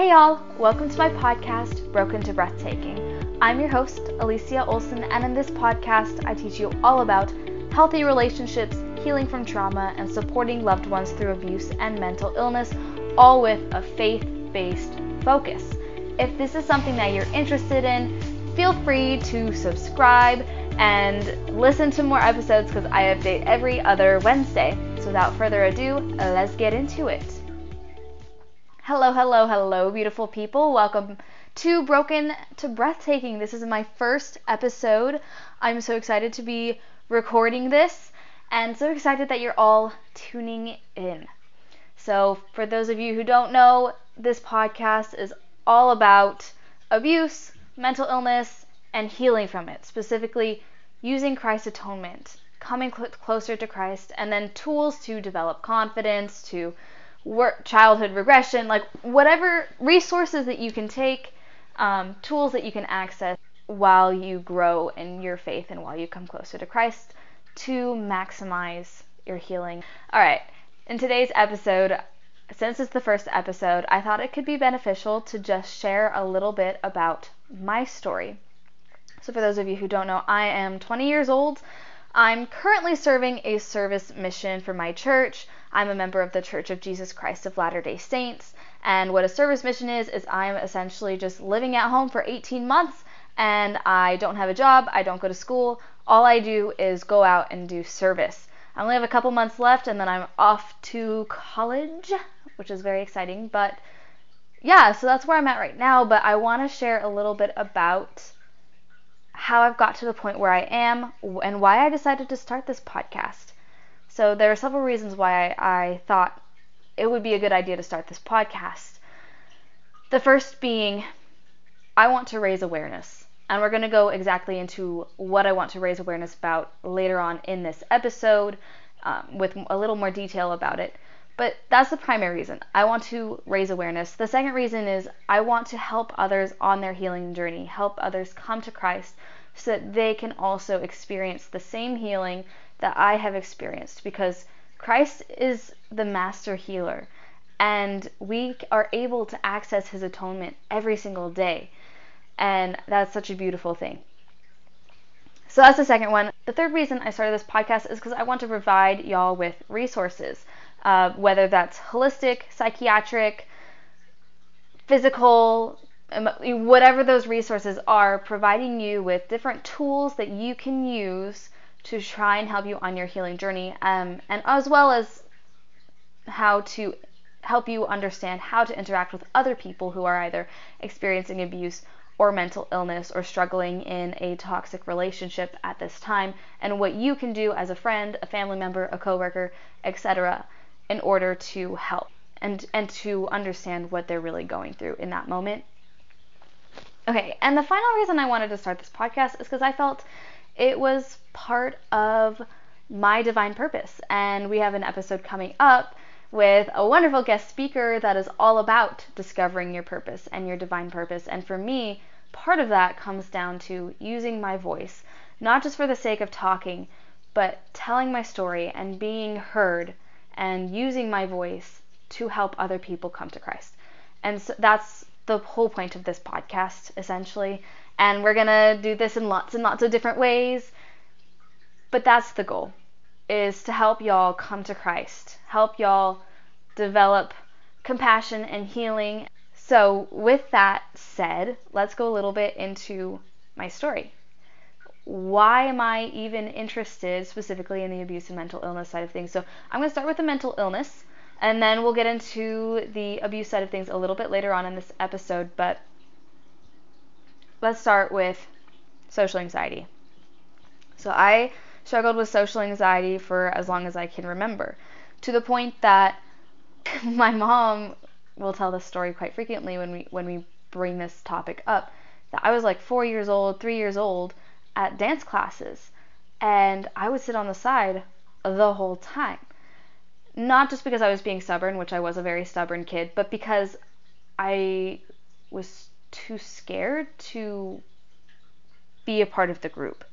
Hey y'all, welcome to my podcast, Broken to Breathtaking. I'm your host, Alicia Olson, and in this podcast, I teach you all about healthy relationships, healing from trauma, and supporting loved ones through abuse and mental illness, all with a faith based focus. If this is something that you're interested in, feel free to subscribe and listen to more episodes because I update every other Wednesday. So without further ado, let's get into it. Hello, hello, hello, beautiful people. Welcome to Broken to Breathtaking. This is my first episode. I'm so excited to be recording this and so excited that you're all tuning in. So, for those of you who don't know, this podcast is all about abuse, mental illness, and healing from it, specifically using Christ's atonement, coming cl- closer to Christ, and then tools to develop confidence, to work childhood regression, like whatever resources that you can take, um, tools that you can access while you grow in your faith and while you come closer to Christ to maximize your healing. All right, in today's episode, since it's the first episode, I thought it could be beneficial to just share a little bit about my story. So, for those of you who don't know, I am 20 years old. I'm currently serving a service mission for my church. I'm a member of the Church of Jesus Christ of Latter day Saints. And what a service mission is, is I'm essentially just living at home for 18 months and I don't have a job, I don't go to school. All I do is go out and do service. I only have a couple months left and then I'm off to college, which is very exciting. But yeah, so that's where I'm at right now. But I want to share a little bit about how I've got to the point where I am and why I decided to start this podcast. So there are several reasons why I, I thought it would be a good idea to start this podcast. The first being, I want to raise awareness. And we're going to go exactly into what I want to raise awareness about later on in this episode um, with a little more detail about it. But that's the primary reason. I want to raise awareness. The second reason is I want to help others on their healing journey, help others come to Christ so that they can also experience the same healing that I have experienced because Christ is the master healer and we are able to access his atonement every single day. And that's such a beautiful thing. So that's the second one. The third reason I started this podcast is because I want to provide y'all with resources uh, whether that's holistic, psychiatric, physical, whatever those resources are, providing you with different tools that you can use to try and help you on your healing journey, um, and as well as how to help you understand how to interact with other people who are either experiencing abuse or mental illness or struggling in a toxic relationship at this time, and what you can do as a friend, a family member, a coworker, etc in order to help and and to understand what they're really going through in that moment. Okay, and the final reason I wanted to start this podcast is because I felt it was part of my divine purpose. And we have an episode coming up with a wonderful guest speaker that is all about discovering your purpose and your divine purpose. And for me, part of that comes down to using my voice, not just for the sake of talking, but telling my story and being heard and using my voice to help other people come to Christ. And so that's the whole point of this podcast, essentially. And we're going to do this in lots and lots of different ways. But that's the goal, is to help y'all come to Christ, help y'all develop compassion and healing. So, with that said, let's go a little bit into my story why am I even interested specifically in the abuse and mental illness side of things? So I'm going to start with the mental illness, and then we'll get into the abuse side of things a little bit later on in this episode. But let's start with social anxiety. So I struggled with social anxiety for as long as I can remember, to the point that my mom will tell this story quite frequently when we when we bring this topic up. That I was like four years old, three years old at dance classes and I would sit on the side the whole time. Not just because I was being stubborn, which I was a very stubborn kid, but because I was too scared to be a part of the group.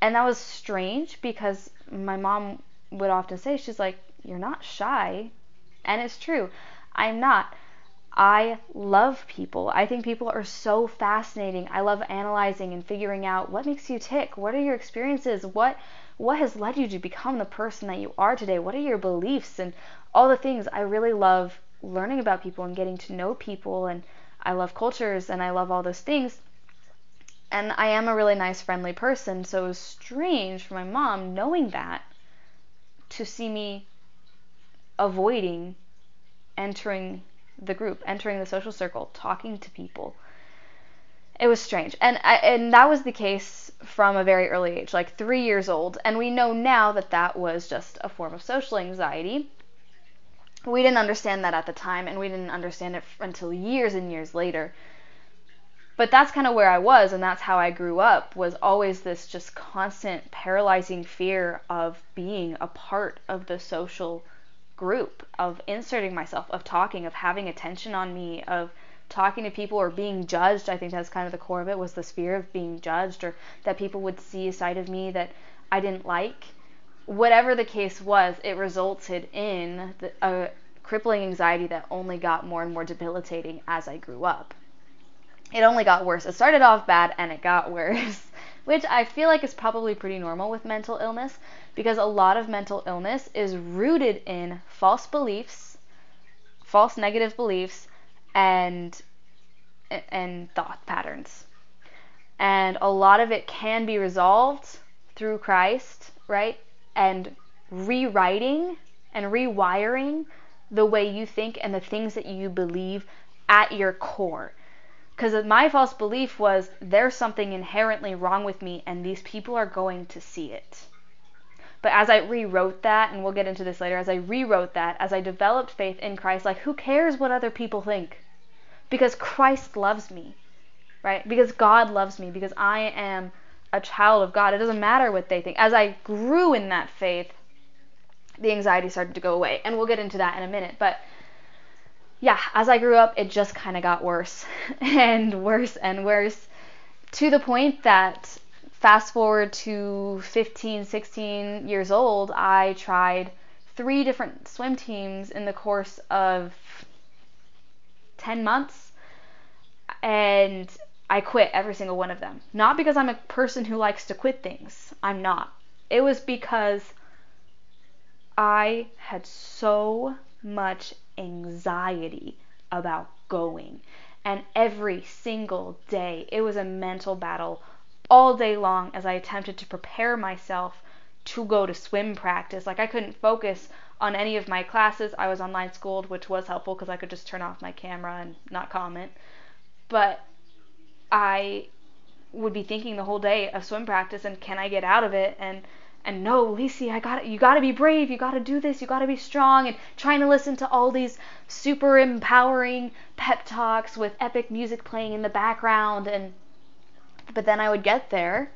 And that was strange because my mom would often say, she's like, You're not shy. And it's true. I'm not. I love people. I think people are so fascinating. I love analyzing and figuring out what makes you tick. What are your experiences? What what has led you to become the person that you are today? What are your beliefs and all the things? I really love learning about people and getting to know people and I love cultures and I love all those things. And I am a really nice, friendly person, so it was strange for my mom knowing that to see me avoiding entering the group, entering the social circle, talking to people. It was strange. And I, and that was the case from a very early age, like 3 years old, and we know now that that was just a form of social anxiety. We didn't understand that at the time and we didn't understand it until years and years later. But that's kind of where I was and that's how I grew up was always this just constant paralyzing fear of being a part of the social group of inserting myself, of talking, of having attention on me, of talking to people or being judged. I think that's kind of the core of it was this fear of being judged or that people would see a side of me that I didn't like. Whatever the case was, it resulted in the, a crippling anxiety that only got more and more debilitating as I grew up. It only got worse. It started off bad and it got worse, which I feel like is probably pretty normal with mental illness because a lot of mental illness is rooted in false beliefs, false negative beliefs, and and thought patterns. And a lot of it can be resolved through Christ, right? And rewriting and rewiring the way you think and the things that you believe at your core. Because my false belief was there's something inherently wrong with me and these people are going to see it. But as I rewrote that, and we'll get into this later, as I rewrote that, as I developed faith in Christ, like who cares what other people think? Because Christ loves me, right? Because God loves me, because I am a child of God. It doesn't matter what they think. As I grew in that faith, the anxiety started to go away. And we'll get into that in a minute. But yeah, as I grew up, it just kind of got worse and worse and worse to the point that fast forward to 15, 16 years old, I tried three different swim teams in the course of 10 months and I quit every single one of them. Not because I'm a person who likes to quit things. I'm not. It was because I had so much anxiety about going. And every single day, it was a mental battle all day long as I attempted to prepare myself to go to swim practice. Like I couldn't focus on any of my classes. I was online schooled, which was helpful because I could just turn off my camera and not comment. But I would be thinking the whole day of swim practice and can I get out of it and and no, Lisi, I got you got to be brave. You got to do this. You got to be strong and trying to listen to all these super empowering pep talks with epic music playing in the background and but then I would get there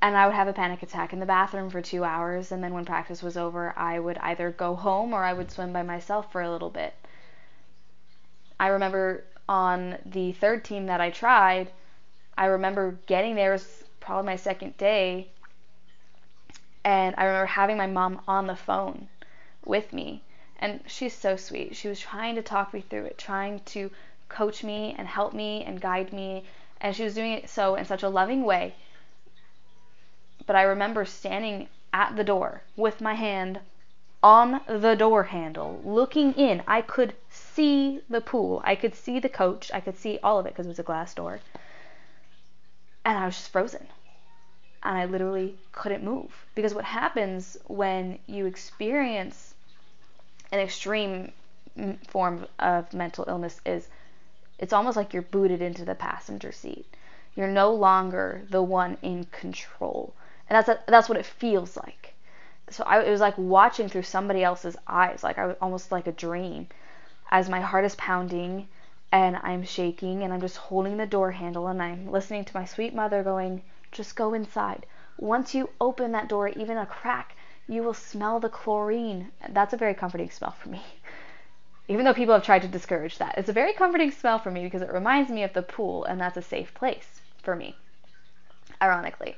and I would have a panic attack in the bathroom for 2 hours and then when practice was over, I would either go home or I would swim by myself for a little bit. I remember on the third team that I tried, I remember getting there was probably my second day and I remember having my mom on the phone with me. And she's so sweet. She was trying to talk me through it, trying to coach me and help me and guide me. And she was doing it so in such a loving way. But I remember standing at the door with my hand on the door handle, looking in. I could see the pool. I could see the coach. I could see all of it because it was a glass door. And I was just frozen and I literally couldn't move. Because what happens when you experience an extreme form of mental illness is it's almost like you're booted into the passenger seat. You're no longer the one in control. And that's a, that's what it feels like. So I, it was like watching through somebody else's eyes, like I was almost like a dream, as my heart is pounding and I'm shaking and I'm just holding the door handle and I'm listening to my sweet mother going, just go inside. Once you open that door, even a crack, you will smell the chlorine. That's a very comforting smell for me. Even though people have tried to discourage that, it's a very comforting smell for me because it reminds me of the pool, and that's a safe place for me. Ironically,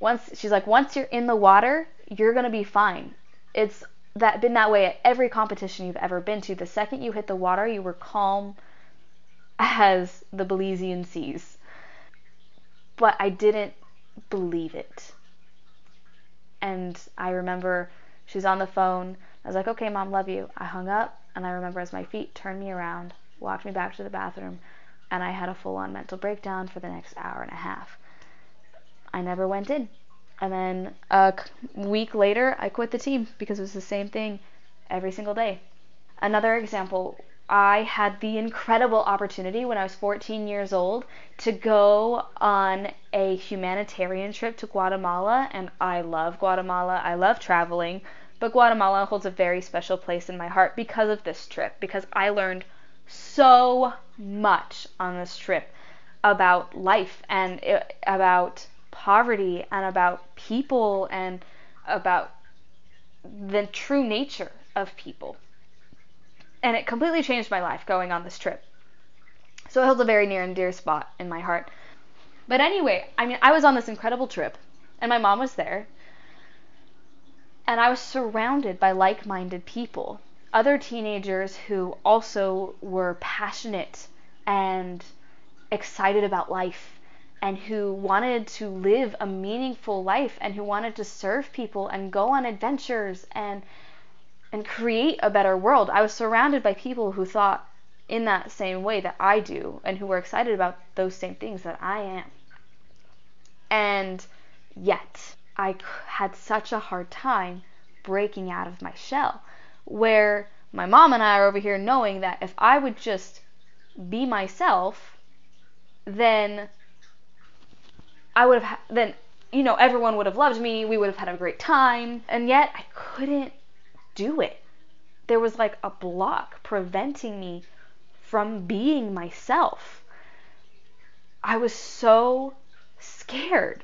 once she's like, once you're in the water, you're gonna be fine. It's that been that way at every competition you've ever been to. The second you hit the water, you were calm as the Belizean seas. But I didn't believe it. And I remember she's on the phone. I was like, okay, mom, love you. I hung up, and I remember as my feet turned me around, walked me back to the bathroom, and I had a full on mental breakdown for the next hour and a half. I never went in. And then a week later, I quit the team because it was the same thing every single day. Another example I had the incredible opportunity when I was 14 years old to go on a humanitarian trip to Guatemala, and I love Guatemala. I love traveling, but Guatemala holds a very special place in my heart because of this trip, because I learned so much on this trip about life and it, about poverty and about people and about the true nature of people and it completely changed my life going on this trip. So it holds a very near and dear spot in my heart. But anyway, I mean, I was on this incredible trip, and my mom was there, and I was surrounded by like minded people, other teenagers who also were passionate and excited about life and who wanted to live a meaningful life and who wanted to serve people and go on adventures and and create a better world. I was surrounded by people who thought in that same way that I do and who were excited about those same things that I am. And yet, I had such a hard time breaking out of my shell where my mom and I are over here knowing that if I would just be myself, then I would have, then, you know, everyone would have loved me, we would have had a great time, and yet I couldn't do it. There was like a block preventing me from being myself. I was so scared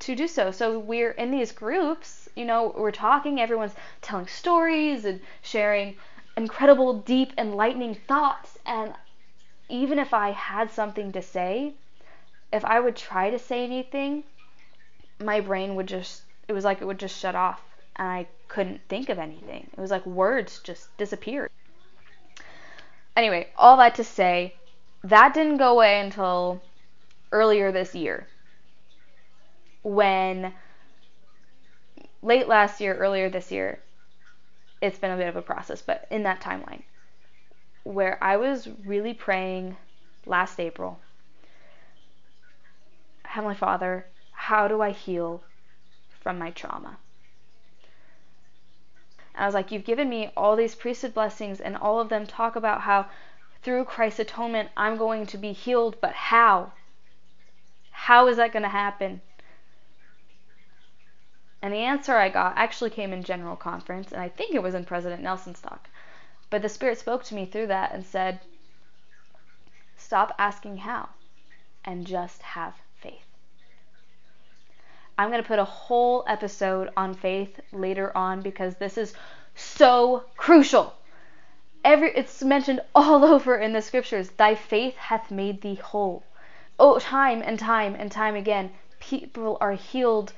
to do so. So we're in these groups, you know, we're talking, everyone's telling stories and sharing incredible, deep, enlightening thoughts. And even if I had something to say, if I would try to say anything, my brain would just, it was like it would just shut off and I couldn't think of anything. It was like words just disappeared. Anyway, all that to say, that didn't go away until earlier this year. When late last year, earlier this year, it's been a bit of a process, but in that timeline, where I was really praying last April Heavenly Father, how do I heal from my trauma? And I was like, You've given me all these priesthood blessings, and all of them talk about how through Christ's atonement I'm going to be healed, but how? How is that going to happen? And the answer I got actually came in general conference, and I think it was in President Nelson's talk. But the Spirit spoke to me through that and said, Stop asking how and just have. I'm going to put a whole episode on faith later on because this is so crucial. Every it's mentioned all over in the scriptures. Thy faith hath made thee whole. Oh, time and time and time again, people are healed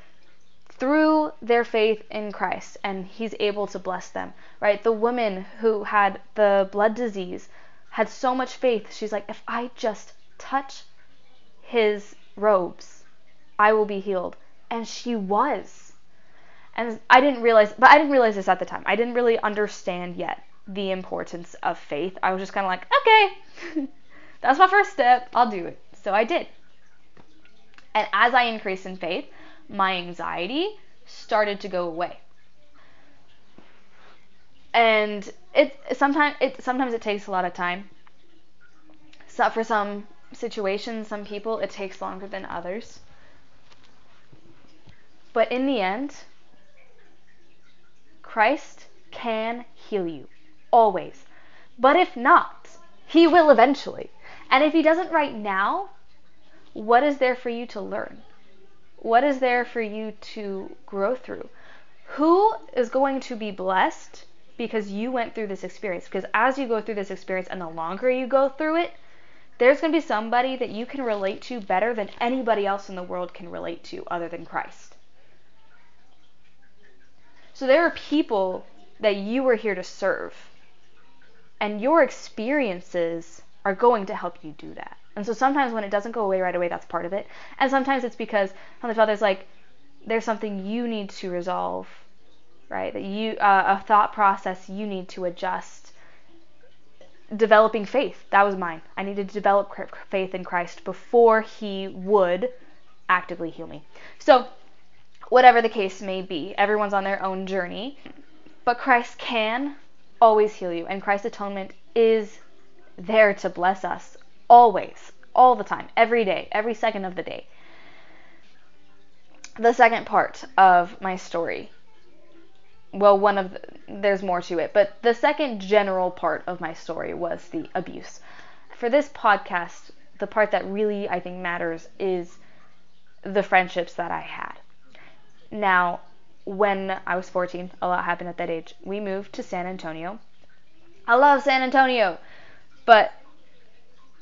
through their faith in Christ and he's able to bless them, right? The woman who had the blood disease had so much faith. She's like, if I just touch his robes, I will be healed and she was. And I didn't realize, but I didn't realize this at the time. I didn't really understand yet the importance of faith. I was just kind of like, okay, that's my first step. I'll do it. So I did. And as I increased in faith, my anxiety started to go away. And it sometimes it sometimes it takes a lot of time. So for some situations, some people, it takes longer than others. But in the end, Christ can heal you, always. But if not, He will eventually. And if He doesn't right now, what is there for you to learn? What is there for you to grow through? Who is going to be blessed because you went through this experience? Because as you go through this experience and the longer you go through it, there's going to be somebody that you can relate to better than anybody else in the world can relate to other than Christ. So there are people that you are here to serve. And your experiences are going to help you do that. And so sometimes when it doesn't go away right away, that's part of it. And sometimes it's because Heavenly Father's like, there's something you need to resolve, right? That you, uh, a thought process you need to adjust. Developing faith, that was mine. I needed to develop faith in Christ before He would actively heal me. So, whatever the case may be, everyone's on their own journey, but Christ can always heal you, and Christ's atonement is there to bless us always, all the time, every day, every second of the day. The second part of my story, well, one of the, there's more to it, but the second general part of my story was the abuse. For this podcast, the part that really I think matters is the friendships that I had. Now, when I was 14, a lot happened at that age. We moved to San Antonio. I love San Antonio, but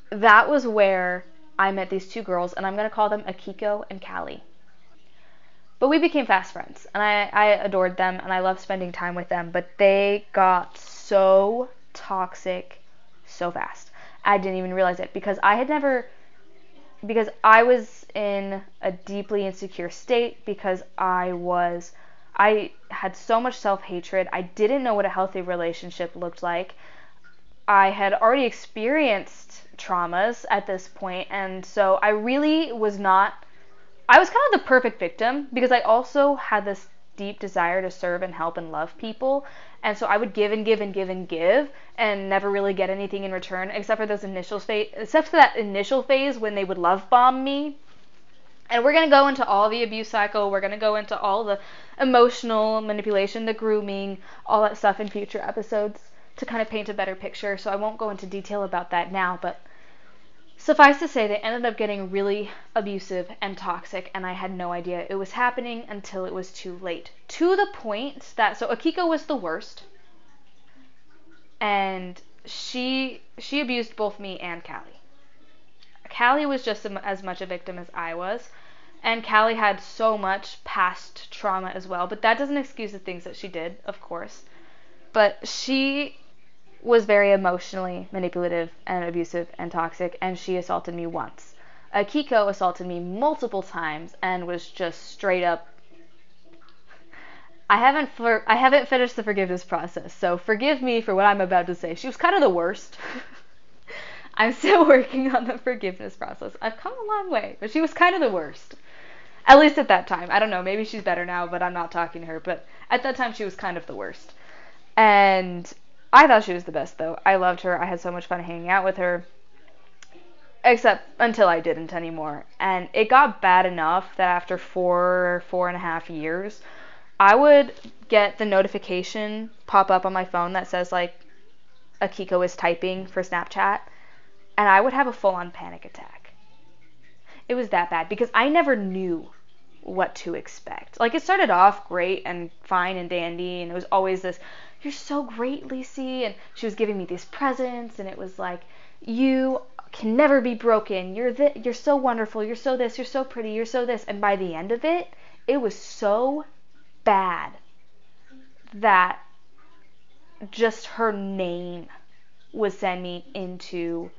that was where I met these two girls, and I'm going to call them Akiko and Callie. But we became fast friends, and I, I adored them, and I loved spending time with them, but they got so toxic so fast. I didn't even realize it because I had never, because I was in a deeply insecure state, because I was, I had so much self hatred. I didn't know what a healthy relationship looked like. I had already experienced traumas at this point, and so I really was not. I was kind of the perfect victim because I also had this deep desire to serve and help and love people. And so I would give and give and give and give and never really get anything in return except for those initial phase except for that initial phase when they would love bomb me. And we're going to go into all the abuse cycle. We're going to go into all the emotional manipulation, the grooming, all that stuff in future episodes to kind of paint a better picture. So I won't go into detail about that now, but Suffice to say, they ended up getting really abusive and toxic, and I had no idea it was happening until it was too late. To the point that so Akiko was the worst, and she she abused both me and Callie. Callie was just as much a victim as I was, and Callie had so much past trauma as well. But that doesn't excuse the things that she did, of course. But she was very emotionally manipulative and abusive and toxic, and she assaulted me once. Akiko assaulted me multiple times and was just straight up. I haven't for, I haven't finished the forgiveness process, so forgive me for what I'm about to say. She was kind of the worst. I'm still working on the forgiveness process. I've come a long way, but she was kind of the worst. At least at that time. I don't know, maybe she's better now, but I'm not talking to her. But at that time, she was kind of the worst. And I thought she was the best though. I loved her. I had so much fun hanging out with her. Except until I didn't anymore. And it got bad enough that after four, four and a half years, I would get the notification pop up on my phone that says like Akiko is typing for Snapchat. And I would have a full on panic attack. It was that bad because I never knew what to expect. Like it started off great and fine and dandy, and it was always this you're so great, Lisi. And she was giving me these presents, and it was like, you can never be broken. You're th- you're so wonderful. You're so this. You're so pretty. You're so this. And by the end of it, it was so bad that just her name would send me into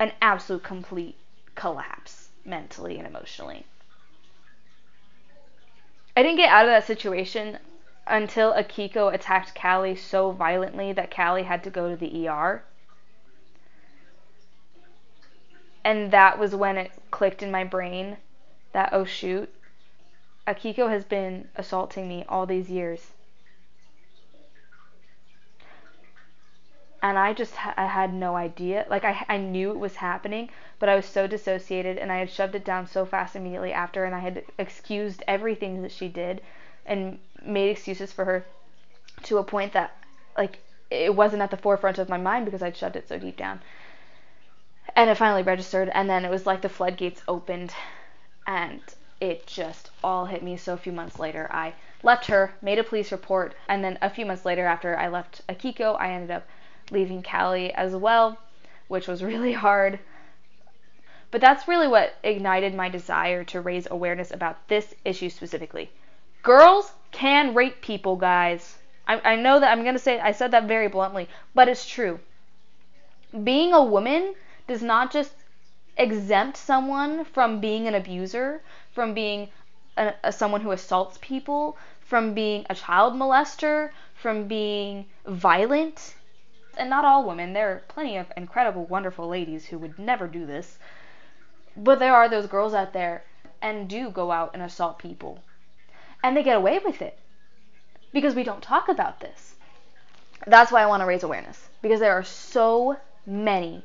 an absolute complete collapse mentally and emotionally. I didn't get out of that situation until Akiko attacked Callie so violently that Callie had to go to the ER. And that was when it clicked in my brain that, oh shoot, Akiko has been assaulting me all these years. and I just ha- I had no idea. Like I I knew it was happening, but I was so dissociated and I had shoved it down so fast immediately after and I had excused everything that she did and made excuses for her to a point that like it wasn't at the forefront of my mind because I'd shoved it so deep down. And it finally registered and then it was like the floodgates opened and it just all hit me so a few months later I left her, made a police report, and then a few months later after I left Akiko, I ended up leaving Callie as well, which was really hard. But that's really what ignited my desire to raise awareness about this issue specifically. Girls can rape people, guys. I, I know that I'm going to say, I said that very bluntly, but it's true. Being a woman does not just exempt someone from being an abuser, from being a, a, someone who assaults people, from being a child molester, from being violent. And not all women, there are plenty of incredible, wonderful ladies who would never do this. But there are those girls out there and do go out and assault people. And they get away with it because we don't talk about this. That's why I want to raise awareness because there are so many,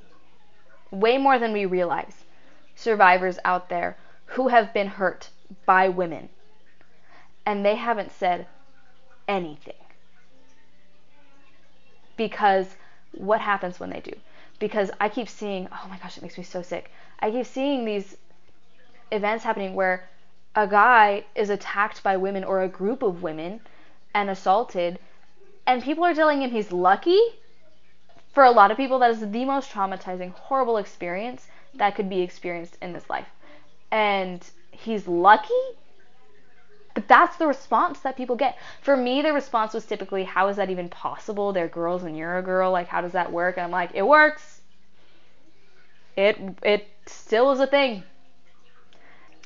way more than we realize, survivors out there who have been hurt by women and they haven't said anything. Because what happens when they do? Because I keep seeing, oh my gosh, it makes me so sick. I keep seeing these events happening where a guy is attacked by women or a group of women and assaulted, and people are telling him he's lucky. For a lot of people, that is the most traumatizing, horrible experience that could be experienced in this life. And he's lucky? But that's the response that people get. For me, the response was typically, How is that even possible? They're girls and you're a girl. Like, how does that work? And I'm like, It works. It, it still is a thing.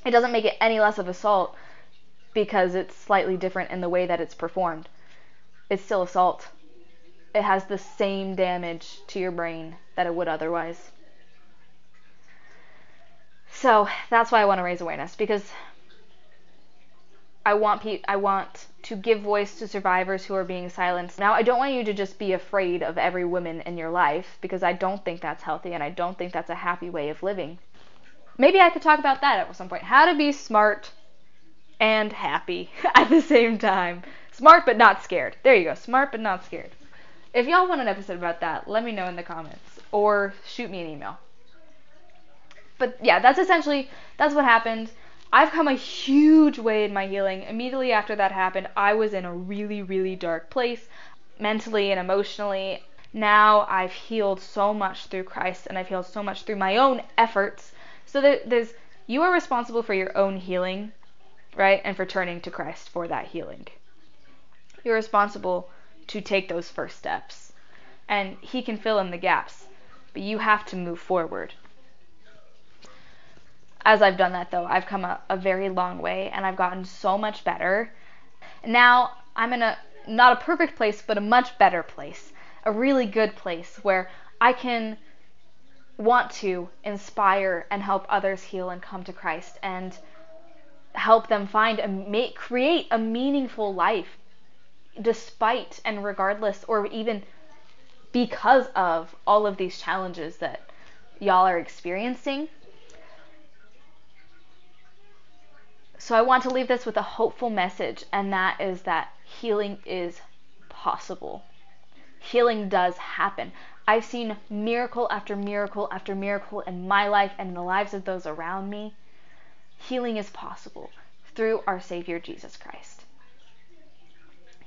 It doesn't make it any less of assault because it's slightly different in the way that it's performed. It's still assault. It has the same damage to your brain that it would otherwise. So that's why I want to raise awareness because I want pe- I want to give voice to survivors who are being silenced. Now, I don't want you to just be afraid of every woman in your life because I don't think that's healthy and I don't think that's a happy way of living. Maybe I could talk about that at some point. How to be smart and happy at the same time. Smart but not scared. There you go. Smart but not scared. If y'all want an episode about that, let me know in the comments or shoot me an email. But yeah, that's essentially that's what happened. I've come a huge way in my healing. Immediately after that happened, I was in a really, really dark place, mentally and emotionally. Now I've healed so much through Christ and I've healed so much through my own efforts. So that there's you are responsible for your own healing, right? And for turning to Christ for that healing. You're responsible to take those first steps. And he can fill in the gaps, but you have to move forward as I've done that though, I've come a, a very long way and I've gotten so much better. Now I'm in a not a perfect place, but a much better place, a really good place where I can want to inspire and help others heal and come to Christ and help them find a make create a meaningful life despite and regardless or even because of all of these challenges that y'all are experiencing So I want to leave this with a hopeful message, and that is that healing is possible. Healing does happen. I've seen miracle after miracle after miracle in my life and in the lives of those around me. Healing is possible through our Savior Jesus Christ.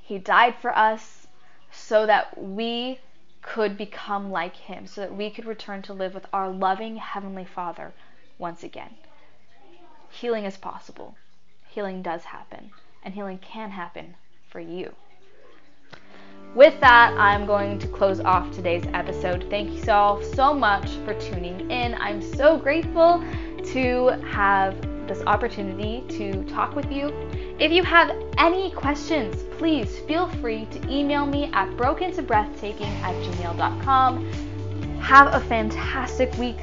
He died for us so that we could become like Him, so that we could return to live with our loving Heavenly Father once again. Healing is possible healing does happen, and healing can happen for you. With that, I'm going to close off today's episode. Thank you all so much for tuning in. I'm so grateful to have this opportunity to talk with you. If you have any questions, please feel free to email me at brokentobreathtaking at gmail.com. Have a fantastic week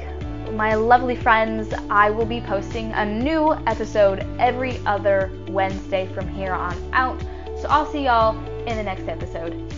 my lovely friends, I will be posting a new episode every other Wednesday from here on out. So I'll see y'all in the next episode.